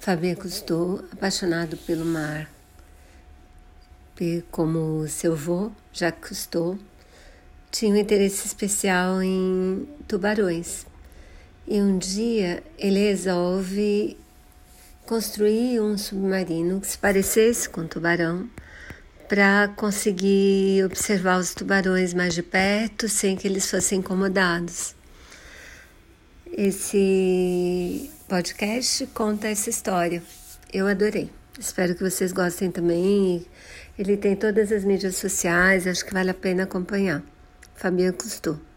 Fabien Cousteau, apaixonado pelo mar, como seu avô, Jacques Cousteau, tinha um interesse especial em tubarões. E um dia ele resolve construir um submarino que se parecesse com um tubarão para conseguir observar os tubarões mais de perto sem que eles fossem incomodados. Esse podcast conta essa história. Eu adorei. Espero que vocês gostem também. Ele tem todas as mídias sociais, acho que vale a pena acompanhar. Fabiana Custou.